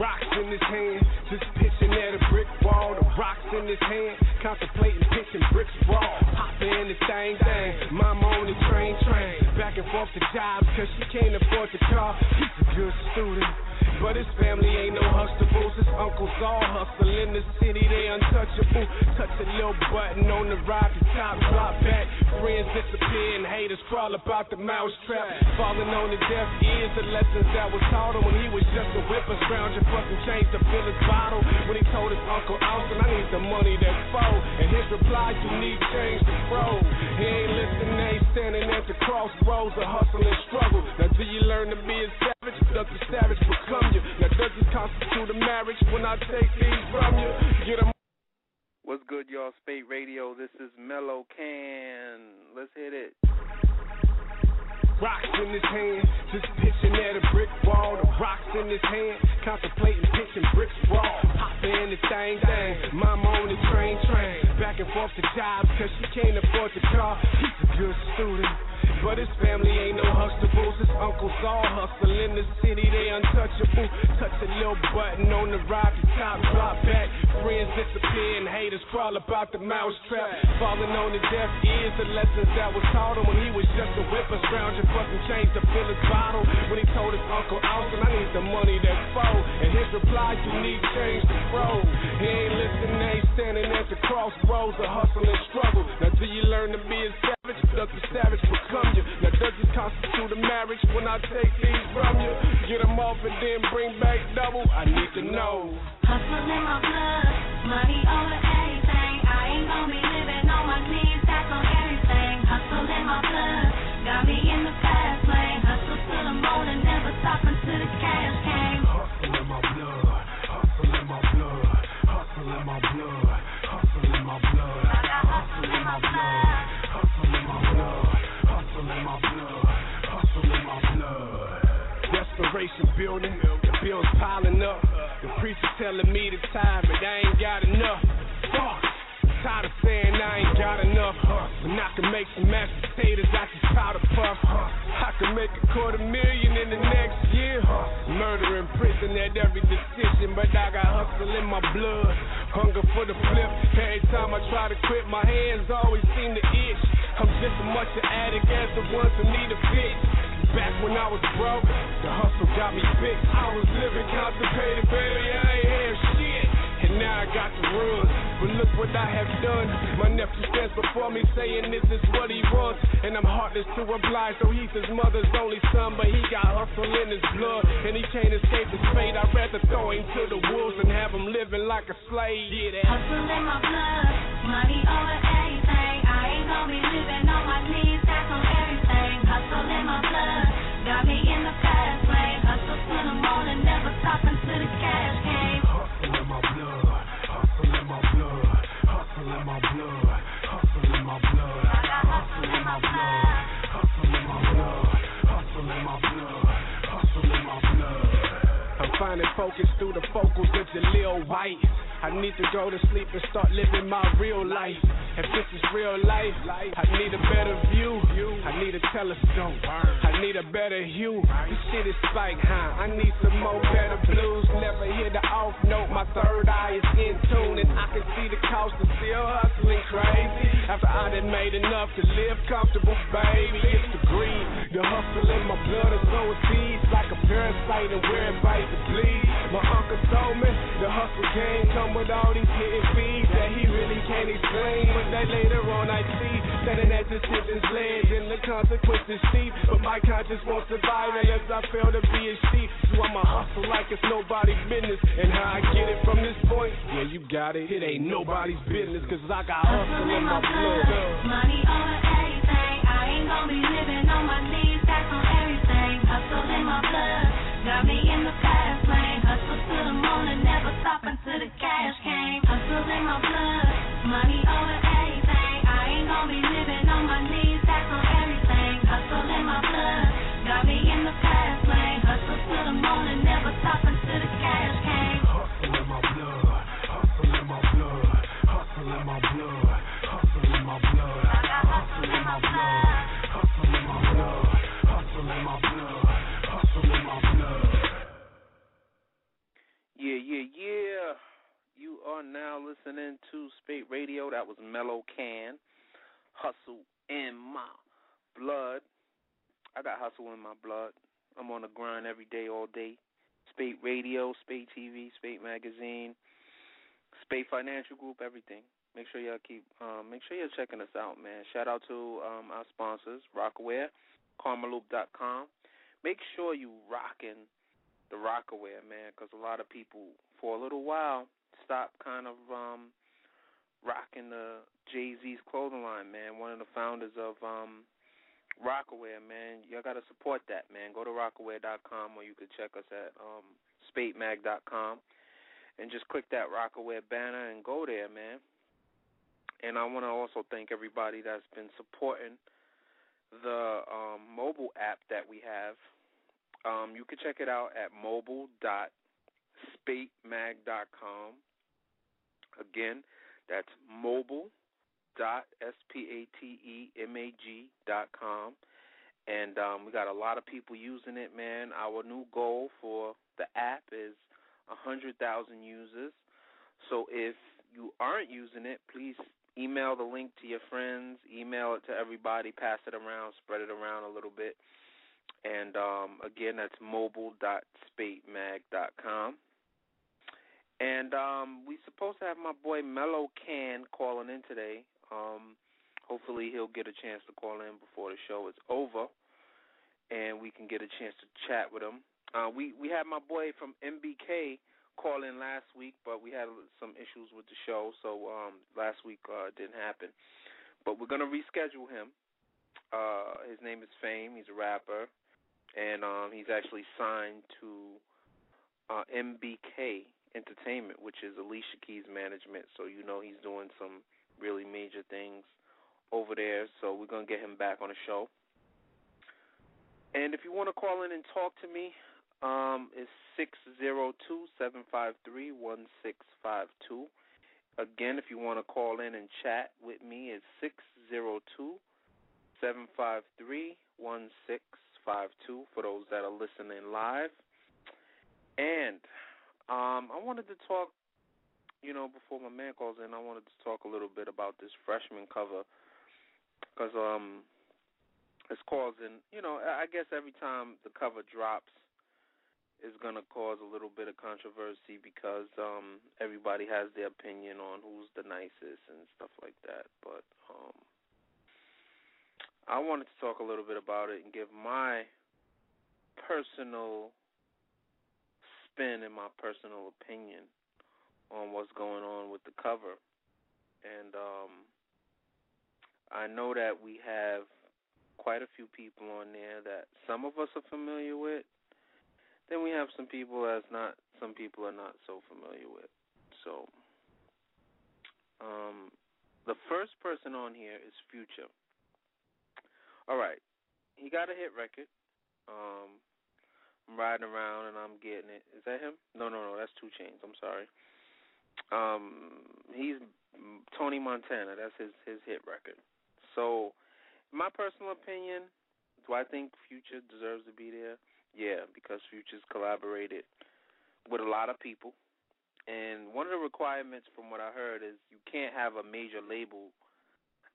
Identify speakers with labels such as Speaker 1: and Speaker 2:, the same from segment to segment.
Speaker 1: Rocks in his hand, just pitching at a brick wall. The rocks in his hand, contemplating pitching bricks raw. Papa in the same thing, mama on the train, train. Back and forth to jobs, cause she can't afford the car. He's a good student. But his family ain't no Huxtables. His uncles all hustle in the city, they untouchable. Touch a little button on the ride, the top drop back. Friends disappear and haters crawl about the mousetrap. Falling on the deaf ears, the lessons that was taught him when he was just a whipper. Scrounging for some change to fill his bottle. When he told his uncle Austin, I need the money that's full. And his reply, you need change to grow. He ain't listening, ain't standing at the crossroads of hustle and struggle. Now, do you learn to be a? Does the savage become you? Now, does this constitute a marriage when I take these from you? Get
Speaker 2: What's good, y'all? Spate Radio. This is Melo Kan. Let's hit it.
Speaker 1: Rocks in his hand, just pitching at a brick wall. The rocks in his hand, contemplating pitching bricks raw. Papa in the same thing, mama on the train, train. Back and forth to jobs, cause she can't afford the car. He's a good student. But his family ain't no Huxtables. His uncles all hustle in the city, they untouchable. Touch a little button on the ride, the top drop back. Friends disappear and haters crawl about the mousetrap. Falling on the deaf ears, the lessons that was taught him when he was just a whipper, scrounging for some change to fill his bottle. When he told his uncle Austin, I need the money that's full. And his reply, you need change to grow. He ain't listening, they ain't standing at the crossroads of hustle and struggle. Now, do you learn to be a savage? Savage become you? Now, constitute a marriage when I take these from you? Get them off and then bring back double? I need to know.
Speaker 3: Hustle in my blood, money over anything. I ain't gonna be living on my knees, that's on everything. Hustle in my blood, got me in the
Speaker 1: but look what I have done. My nephew stands before me saying this is what he wants. And I'm heartless to oblige, so he's his mother's only son. But he got hustle in his blood, and he can't escape his fate. I'd rather throw him to the wolves and have him living like a slave. Yeah,
Speaker 3: Hustle in my blood, money over anything. I ain't gonna be living on my knees, that's on everything. Hustle in my blood, got me in the fast lane. Hustle till the morning, never stop until the cash
Speaker 1: focus through the focals of Jaleel White. I need to go to sleep and start living my real life. If this is real life, I need a better view. I need a telescope. I need a better hue. This shit is spike high. I need some more better blues. Never hear the off note. My third eye is in tune, and I can see the cost of still hustling crazy. After I done made enough to live comfortable, baby, it's the greed. The hustle in my blood is so seeds like a parasite and where it bites it bleed. My uncle told me the hustle game come with all these hidden fees that he really can't explain. But that later on I see standing at the citizens' ledge and the consequences steep. But my conscience won't survive unless I fail to be a sheep. So I'ma hustle like it's nobody's business. And how I get it from this point, yeah, you got it. It ain't nobody's business, cause I got hustle in my blood.
Speaker 3: Money over anything. I ain't gonna be living on my knees. That's on everything. Hustle in my blood. Got me in the. Hustle till the morning. Never stop until the cash came. Hustle in my blood. Money
Speaker 2: listening to Spate Radio. That was Melo Kan. Hustle in my blood. I got hustle in my blood. I'm on the grind every day, all day. Spate Radio, Spate TV, Spate Magazine, Spate Financial Group, everything. Make sure y'all keep um, make sure you're checking us out, man. Shout out to um, our sponsors, Rocawear, KarmaLoop.com. Make sure you rocking the Rocawear, man, because a lot of people for a little while stopped kind of um, rocking the Jay Z's clothing line, man. One of the founders of um, Rocawear, man. Y'all gotta support that, man. Go to rocawear.com or you could check us at um, spatemag.com and just click that Rocawear banner and go there, man. And I want to also thank everybody that's been supporting the um, mobile app that we have. Um, you can check it out at mobile.spatemag.com. Again, that's mobile dot s p a t e m a g dot com, and um, we got a lot of people using it. Man, our new goal for the app is a hundred thousand users. So if you aren't using it, please email the link to your friends, email it to everybody, pass it around, spread it around a little bit. And um, again, that's mobile.spatemag.com. And um, we're supposed to have my boy Melo Kan calling in today. Um, hopefully, he'll get a chance to call in before the show is over, and we can get a chance to chat with him. Uh, we we had my boy from MBK call in last week, but we had some issues with the show, so um, last week uh, didn't happen. But we're gonna reschedule him. Uh, his name is Fame. He's a rapper, and um, he's actually signed to uh, MBK Entertainment, which is Alicia Keys Management. So you know he's doing some really major things over there. So we're gonna get him back on the show. And if you want to call in and talk to me, um, it's six zero two seven five three one six five two. Again, if you want to call in and chat with me, it's six zero two seven five three one six five two for those that are listening live. And um, I wanted to talk, you know, before my man calls in, I wanted to talk a little bit about this freshman cover. Because um, it's causing, you know, I guess every time the cover drops is going to cause a little bit of controversy because um everybody has their opinion on who's the nicest and stuff like that. But um I wanted to talk a little bit about it and give my personal spin my personal opinion on what's going on with the cover and um I know that we have quite a few people on there that some of us are familiar with then we have some people as not some people are not so familiar with. So um the first person on here is Future. All right. He got a hit record. Um I'm riding around and I'm getting it. Is that him? No, no, no, that's 2 Chainz. I'm sorry. Um he's Tony Montana. That's his his hit record. So, my personal opinion, do I think Future deserves to be there? Yeah, because Future's collaborated with a lot of people. And one of the requirements from what I heard is you can't have a major label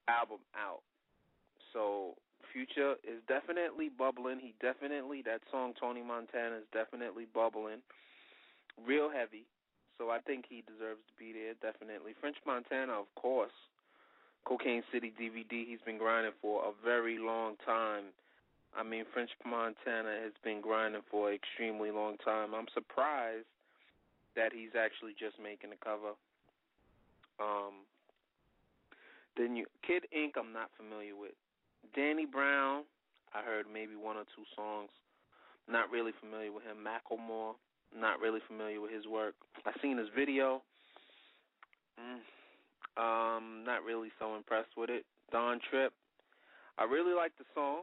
Speaker 2: album out. So Future is definitely bubbling. He definitely that song Tony Montana is definitely bubbling. Real heavy. So I think he deserves to be there, definitely. French Montana, of course. Cocaine City DVD, he's been grinding for a very long time I mean, French Montana has been grinding for an extremely long time. I'm surprised that he's actually just making the cover. Um, then you, Kid Ink, I'm not familiar with. Danny Brown, I heard maybe one or two songs. Not really familiar with him. Macklemore, not really familiar with his work. I seen his video. Mm, um, not really so impressed with it. Don Trip, I really like the song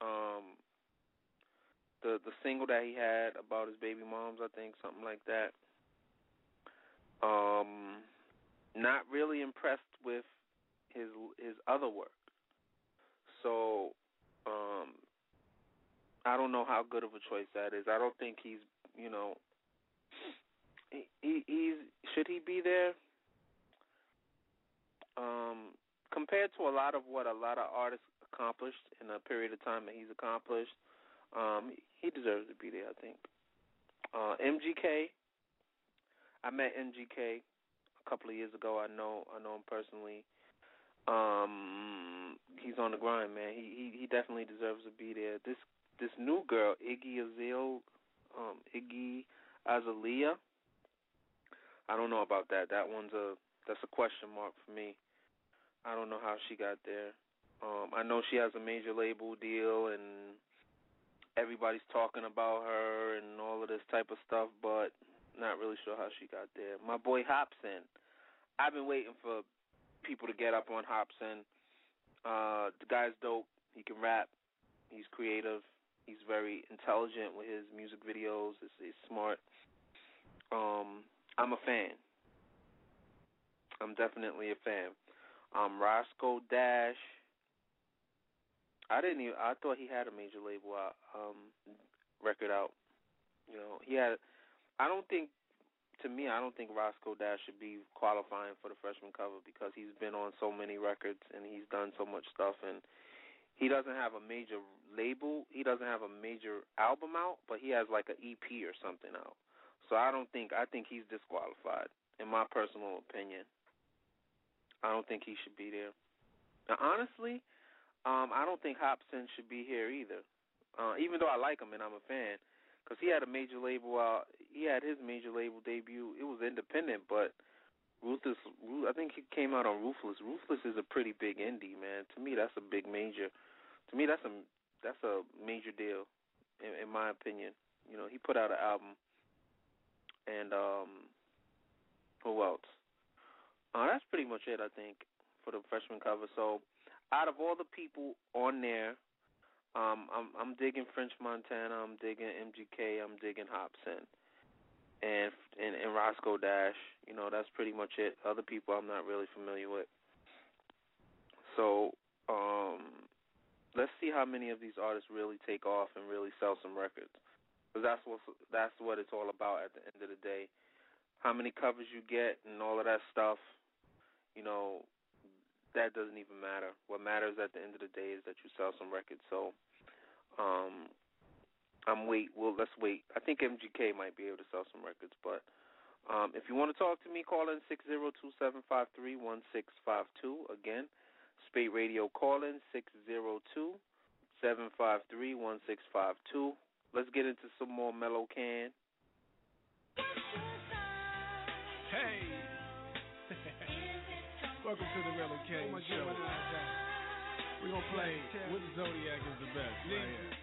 Speaker 2: um the the single that he had about his baby moms, I think something like that. Um not really impressed with his his other work. So um I don't know how good of a choice that is. I don't think he's, you know, he, he he's should he be there? Um, compared to a lot of what a lot of artists accomplished in a period of time that he's accomplished, um, he deserves to be there. I think. Uh, MGK. I met MGK a couple of years ago. I know I know him personally. Um, he's on the grind, man. He he he definitely deserves to be there. This this new girl, Iggy Azalea, um, Iggy Azalea. I don't know about that. That one's a that's a question mark for me. I don't know how she got there. Um, I know she has a major label deal and everybody's talking about her and all of this type of stuff, but not really sure how she got there. My boy Hopsin. I've been waiting for people to get up on Hopsin. Uh, the guy's dope. He can rap. He's creative. He's very intelligent with his music videos. He's, he's smart. Um, I'm a fan. I'm definitely a fan. Um, Roscoe Dash. I didn't even. I thought he had a major label out, um, record out. You know, he had. I don't think. To me, I don't think Roscoe Dash should be qualifying for the freshman cover because he's been on so many records and he's done so much stuff and he doesn't have a major label. He doesn't have a major album out, but he has like an EP or something out. So I don't think I think he's disqualified in my personal opinion. I don't think he should be there. Now, honestly, um, I don't think Hopsin should be here either. Uh, even though I like him and I'm a fan, because he had a major label. Uh, he had his major label debut. It was independent, but Ruthless. I think he came out on Ruthless. Ruthless is a pretty big indie, man. To me, that's a big major. To me, that's a that's a major deal, in, in my opinion. You know, he put out an album, and um, who else? Uh, that's pretty much it, I think, for the freshman cover. So, out of all the people on there, um, I'm I'm digging French Montana, I'm digging MGK, I'm digging Hopsin and and, and Roscoe Dash. You know, that's pretty much it. Other people I'm not really familiar with. So, um, let's see how many of these artists really take off and really sell some records, because that's what that's what it's all about at the end of the day. How many covers you get and all of that stuff, you know, that doesn't even matter. What matters at the end of the day is that you sell some records. So, um, I'm wait. Well, let's wait. I think MGK might be able to sell some records, but um, if you want to talk to me, call in six zero two seven five three one six five two. Again, Spate Radio call in six zero two seven five three one six five two. Let's get into some more Melo Kan.
Speaker 1: Hey. Welcome to the Mellow Kane
Speaker 4: Oh
Speaker 1: Show. We're to play Which Zodiac is the best right here.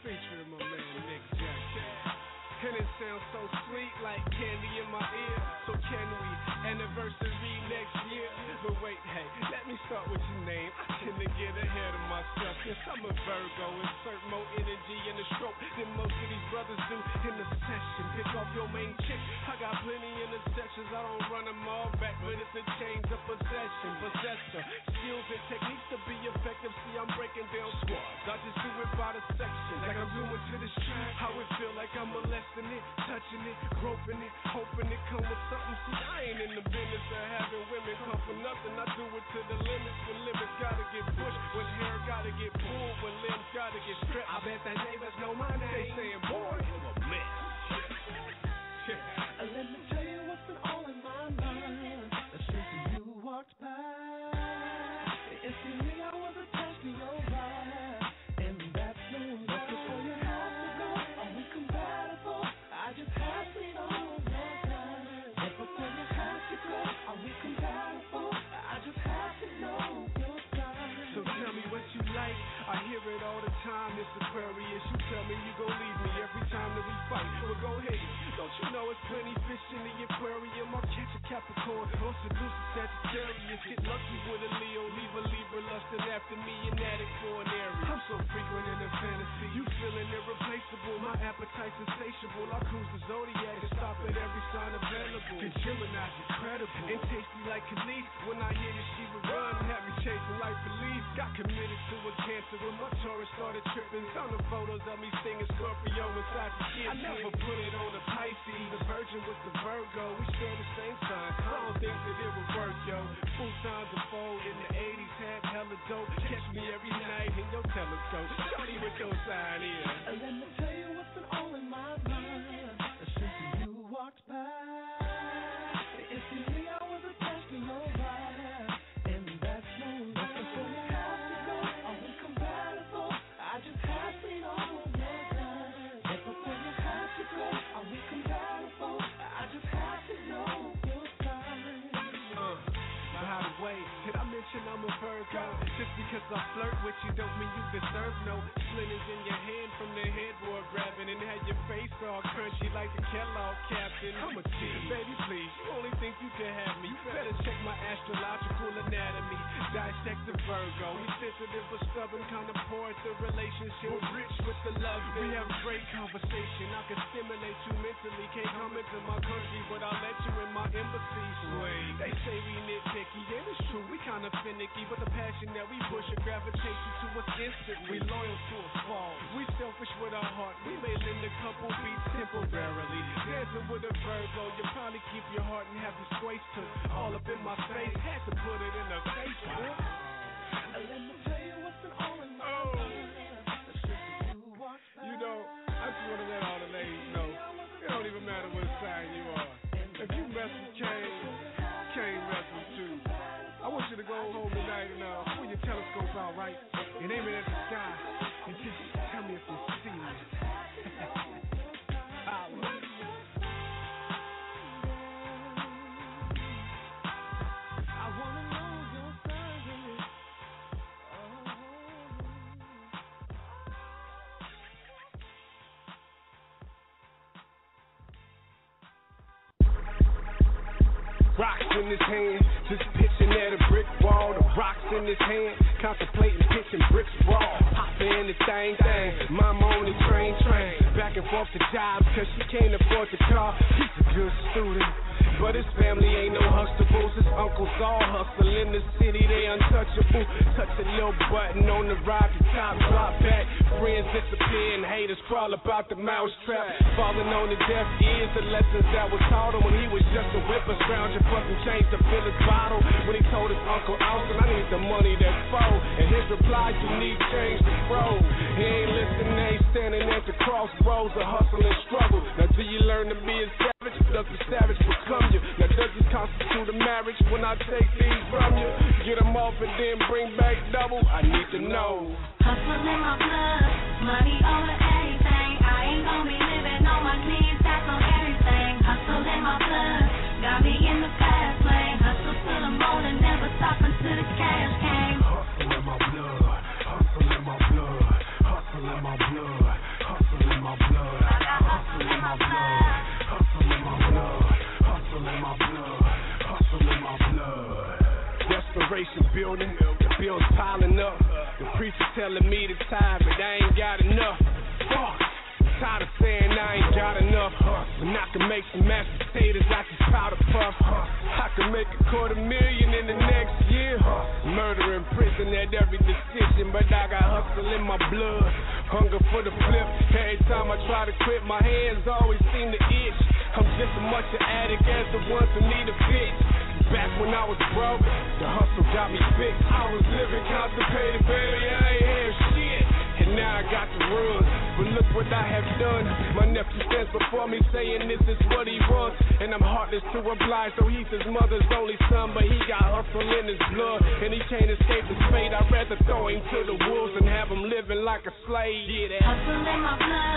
Speaker 1: Featuring my man Nick Jackson. And it sounds so sweet like candy in my ear. So can we anniversary next year? But wait, hey, let me start with your name. I tend to get ahead of myself. Yes, I'm a Virgo. Insert more energy in the stroke than most of these brothers do in the session. Pick off sections. I don't run them all back, but it's a change of possession. Possessor, skills and techniques to be effective. See, I'm breaking down squads. I just do it by the section. Like I'm doing to the street. How it feel like I'm molesting it, touching it, groping it, hoping it come with something. See, I ain't in the business of having women come for nothing. I do it to the limits. When limits gotta get pushed, when hair gotta get pulled, when limbs gotta get stripped. I bet that neighbors know my name. They saying, boy, you a mess.
Speaker 4: Walked And
Speaker 1: Gemini's incredible. And tasty like Khalees. When I hear that she would run, have me chasing like police. Got committed to a cancer when my Taurus started tripping. Found the photos of me singing Scorpio inside the kid. I never put it on the Pisces, the Virgin was the Virgo. We share the same sign. I don't think that it would work, yo. Full times of fold in the 80s had hella dope. Catch me every night in your telescope. Show me what your sign is.
Speaker 4: And let me tell you what's been all in my mind since you walked by.
Speaker 1: Did I mention I'm a Virgo? Just because I flirt with you don't mean you deserve no splinters in your hand from the headboard grabbing and have your face all crunchy like a Kellogg captain. I'm a G. Baby, please, you only think you can have me. You better check my astrological anatomy. Dissect the Virgo. We sensitive but stubborn, kind of poor at the relationship. Rich with the love. We have great conversation. I can stimulate you mentally. Can't come into my country, but I'll let you in my embassy. Sway. They say we nitpicky, and it's true. We kind of finicky, but the passion that we push a gravitation to us instantly. We loyal to a fault. We selfish with our heart. We may lend a couple beats temporarily. Dancing with a Virgo, you probably keep your heart and have your squace took all up in my face. Had to put it in a Facebook. Rocks in his hand, just pitching at a brick wall. The rocks in his hand, contemplating pitching bricks raw. Papa in the thing thing, mama on the train train. Back and forth to jobs, cause she can't afford the car. He's a good student. But his family ain't no Huxtables. His uncles all hustle in the city, they untouchable. Touch a little button on the ride, the top drop back. Friends disappear and haters crawl about the mousetrap. Falling on the deaf ears, the lessons that was taught him when he was just a whipper scrounger for some change to fill his bottle. When he told his uncle Austin, I need the money that's full. And his reply, you need change to grow. He ain't listening, they standing at the crossroads of hustle and struggle. Now do you learn to be a savage? Does the savage marriage when I take these from you? Get them off and then bring back double? I need building, the bills piling up. The preacher telling me to tithe, but I ain't got enough. Fuck. Tired of saying I ain't got enough. When I can make some mashed potatoes, I can powder puff. I can make a quarter million in the next year. Murder in prison at every decision, but I got hustle in my blood. Hunger for the flip. Every time I try to quit, my hands always seem to itch. I'm just as much an addict as the ones who need a when I was broke, the hustle got me fixed. I was living constipated, baby, I ain't have shit. And now I got the run. But look what I have done. My nephew stands before me saying this is what he wants. And I'm heartless to oblige, so he's his mother's only son. But he got hustle in his blood, and he can't escape his fate. I'd rather throw him to the wolves and have him living like a slave. Yeah.
Speaker 3: Hustle in my blood,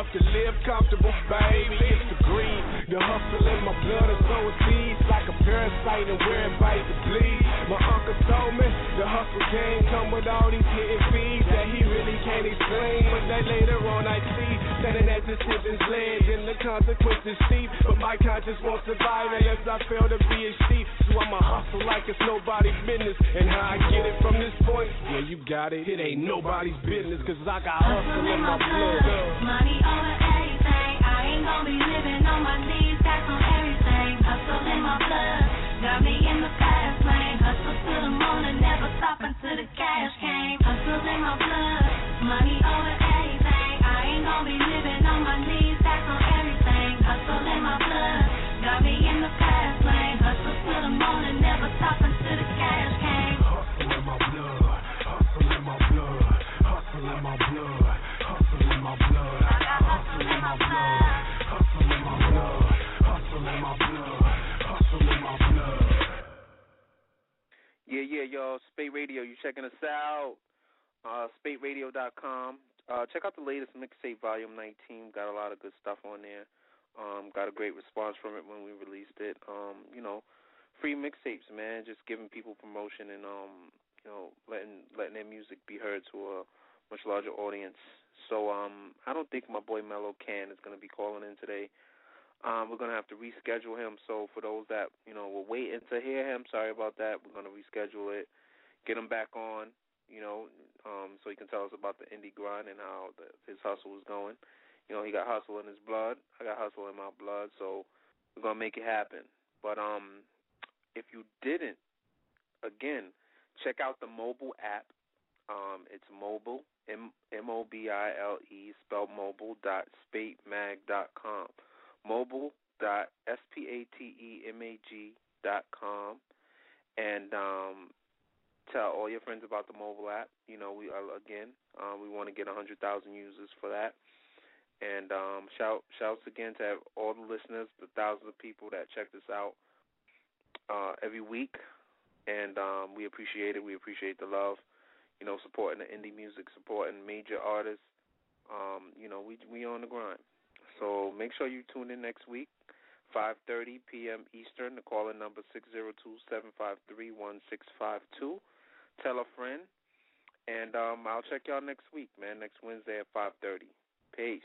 Speaker 1: enough to live comfortable, baby. It's the greed, the hustle in my blood, is so seeds like a parasite and where it bites to bleed. My uncle told me the hustle game come with all these hidden fees can't explain. But that later on I see, standing at the tipping ledge and the consequences steep. But my conscience won't survive unless I fail to be a sheep. So I'ma hustle like it's nobody's business. And how I get it from this point, yeah, you got it. It ain't nobody's business, cause I got hustle in my blood.
Speaker 3: Money over everything. I ain't gonna be living on my knees. Tax on everything. Hustle in my blood. Got me in the fast lane.
Speaker 2: Yeah, yeah, y'all. Spate Radio, you checking us out? Uh, SpateRadio.com. Uh, check out the latest mixtape, Volume 19. Got a lot of good stuff on there. Um, got a great response from it when we released it. Um, you know, free mixtapes, man. Just giving people promotion and um, you know, letting letting their music be heard to a much larger audience. So um, I don't think my boy Melo Kan is going to be calling in today. Um, we're gonna have to reschedule him. So for those that you know were waiting to hear him, sorry about that. We're gonna reschedule it, get him back on. You know, um, so he can tell us about the indie grind and how the, his hustle was going. You know, he got hustle in his blood. I got hustle in my blood. So we're gonna make it happen. But um, if you didn't, again, check out the mobile app. Um, it's mobile, M M O B I L E, spelled mobile dot spatemag dot com. Mobile dot S P A T E M A G dot com, and um, tell all your friends about the mobile app. You know, we are again, um, we want to get a hundred thousand users for that. And um, shout shouts again to all the listeners, the thousands of people that check this out uh, every week, and um, we appreciate it. We appreciate the love. You know, supporting the indie music, supporting major artists. Um, you know, we we on the grind. So make sure you tune in next week, 5:30 p.m. Eastern. The call-in number six zero two seven five three one six five two. Tell a friend, and um, I'll check y'all next week, man. Next Wednesday at 5:30. Peace.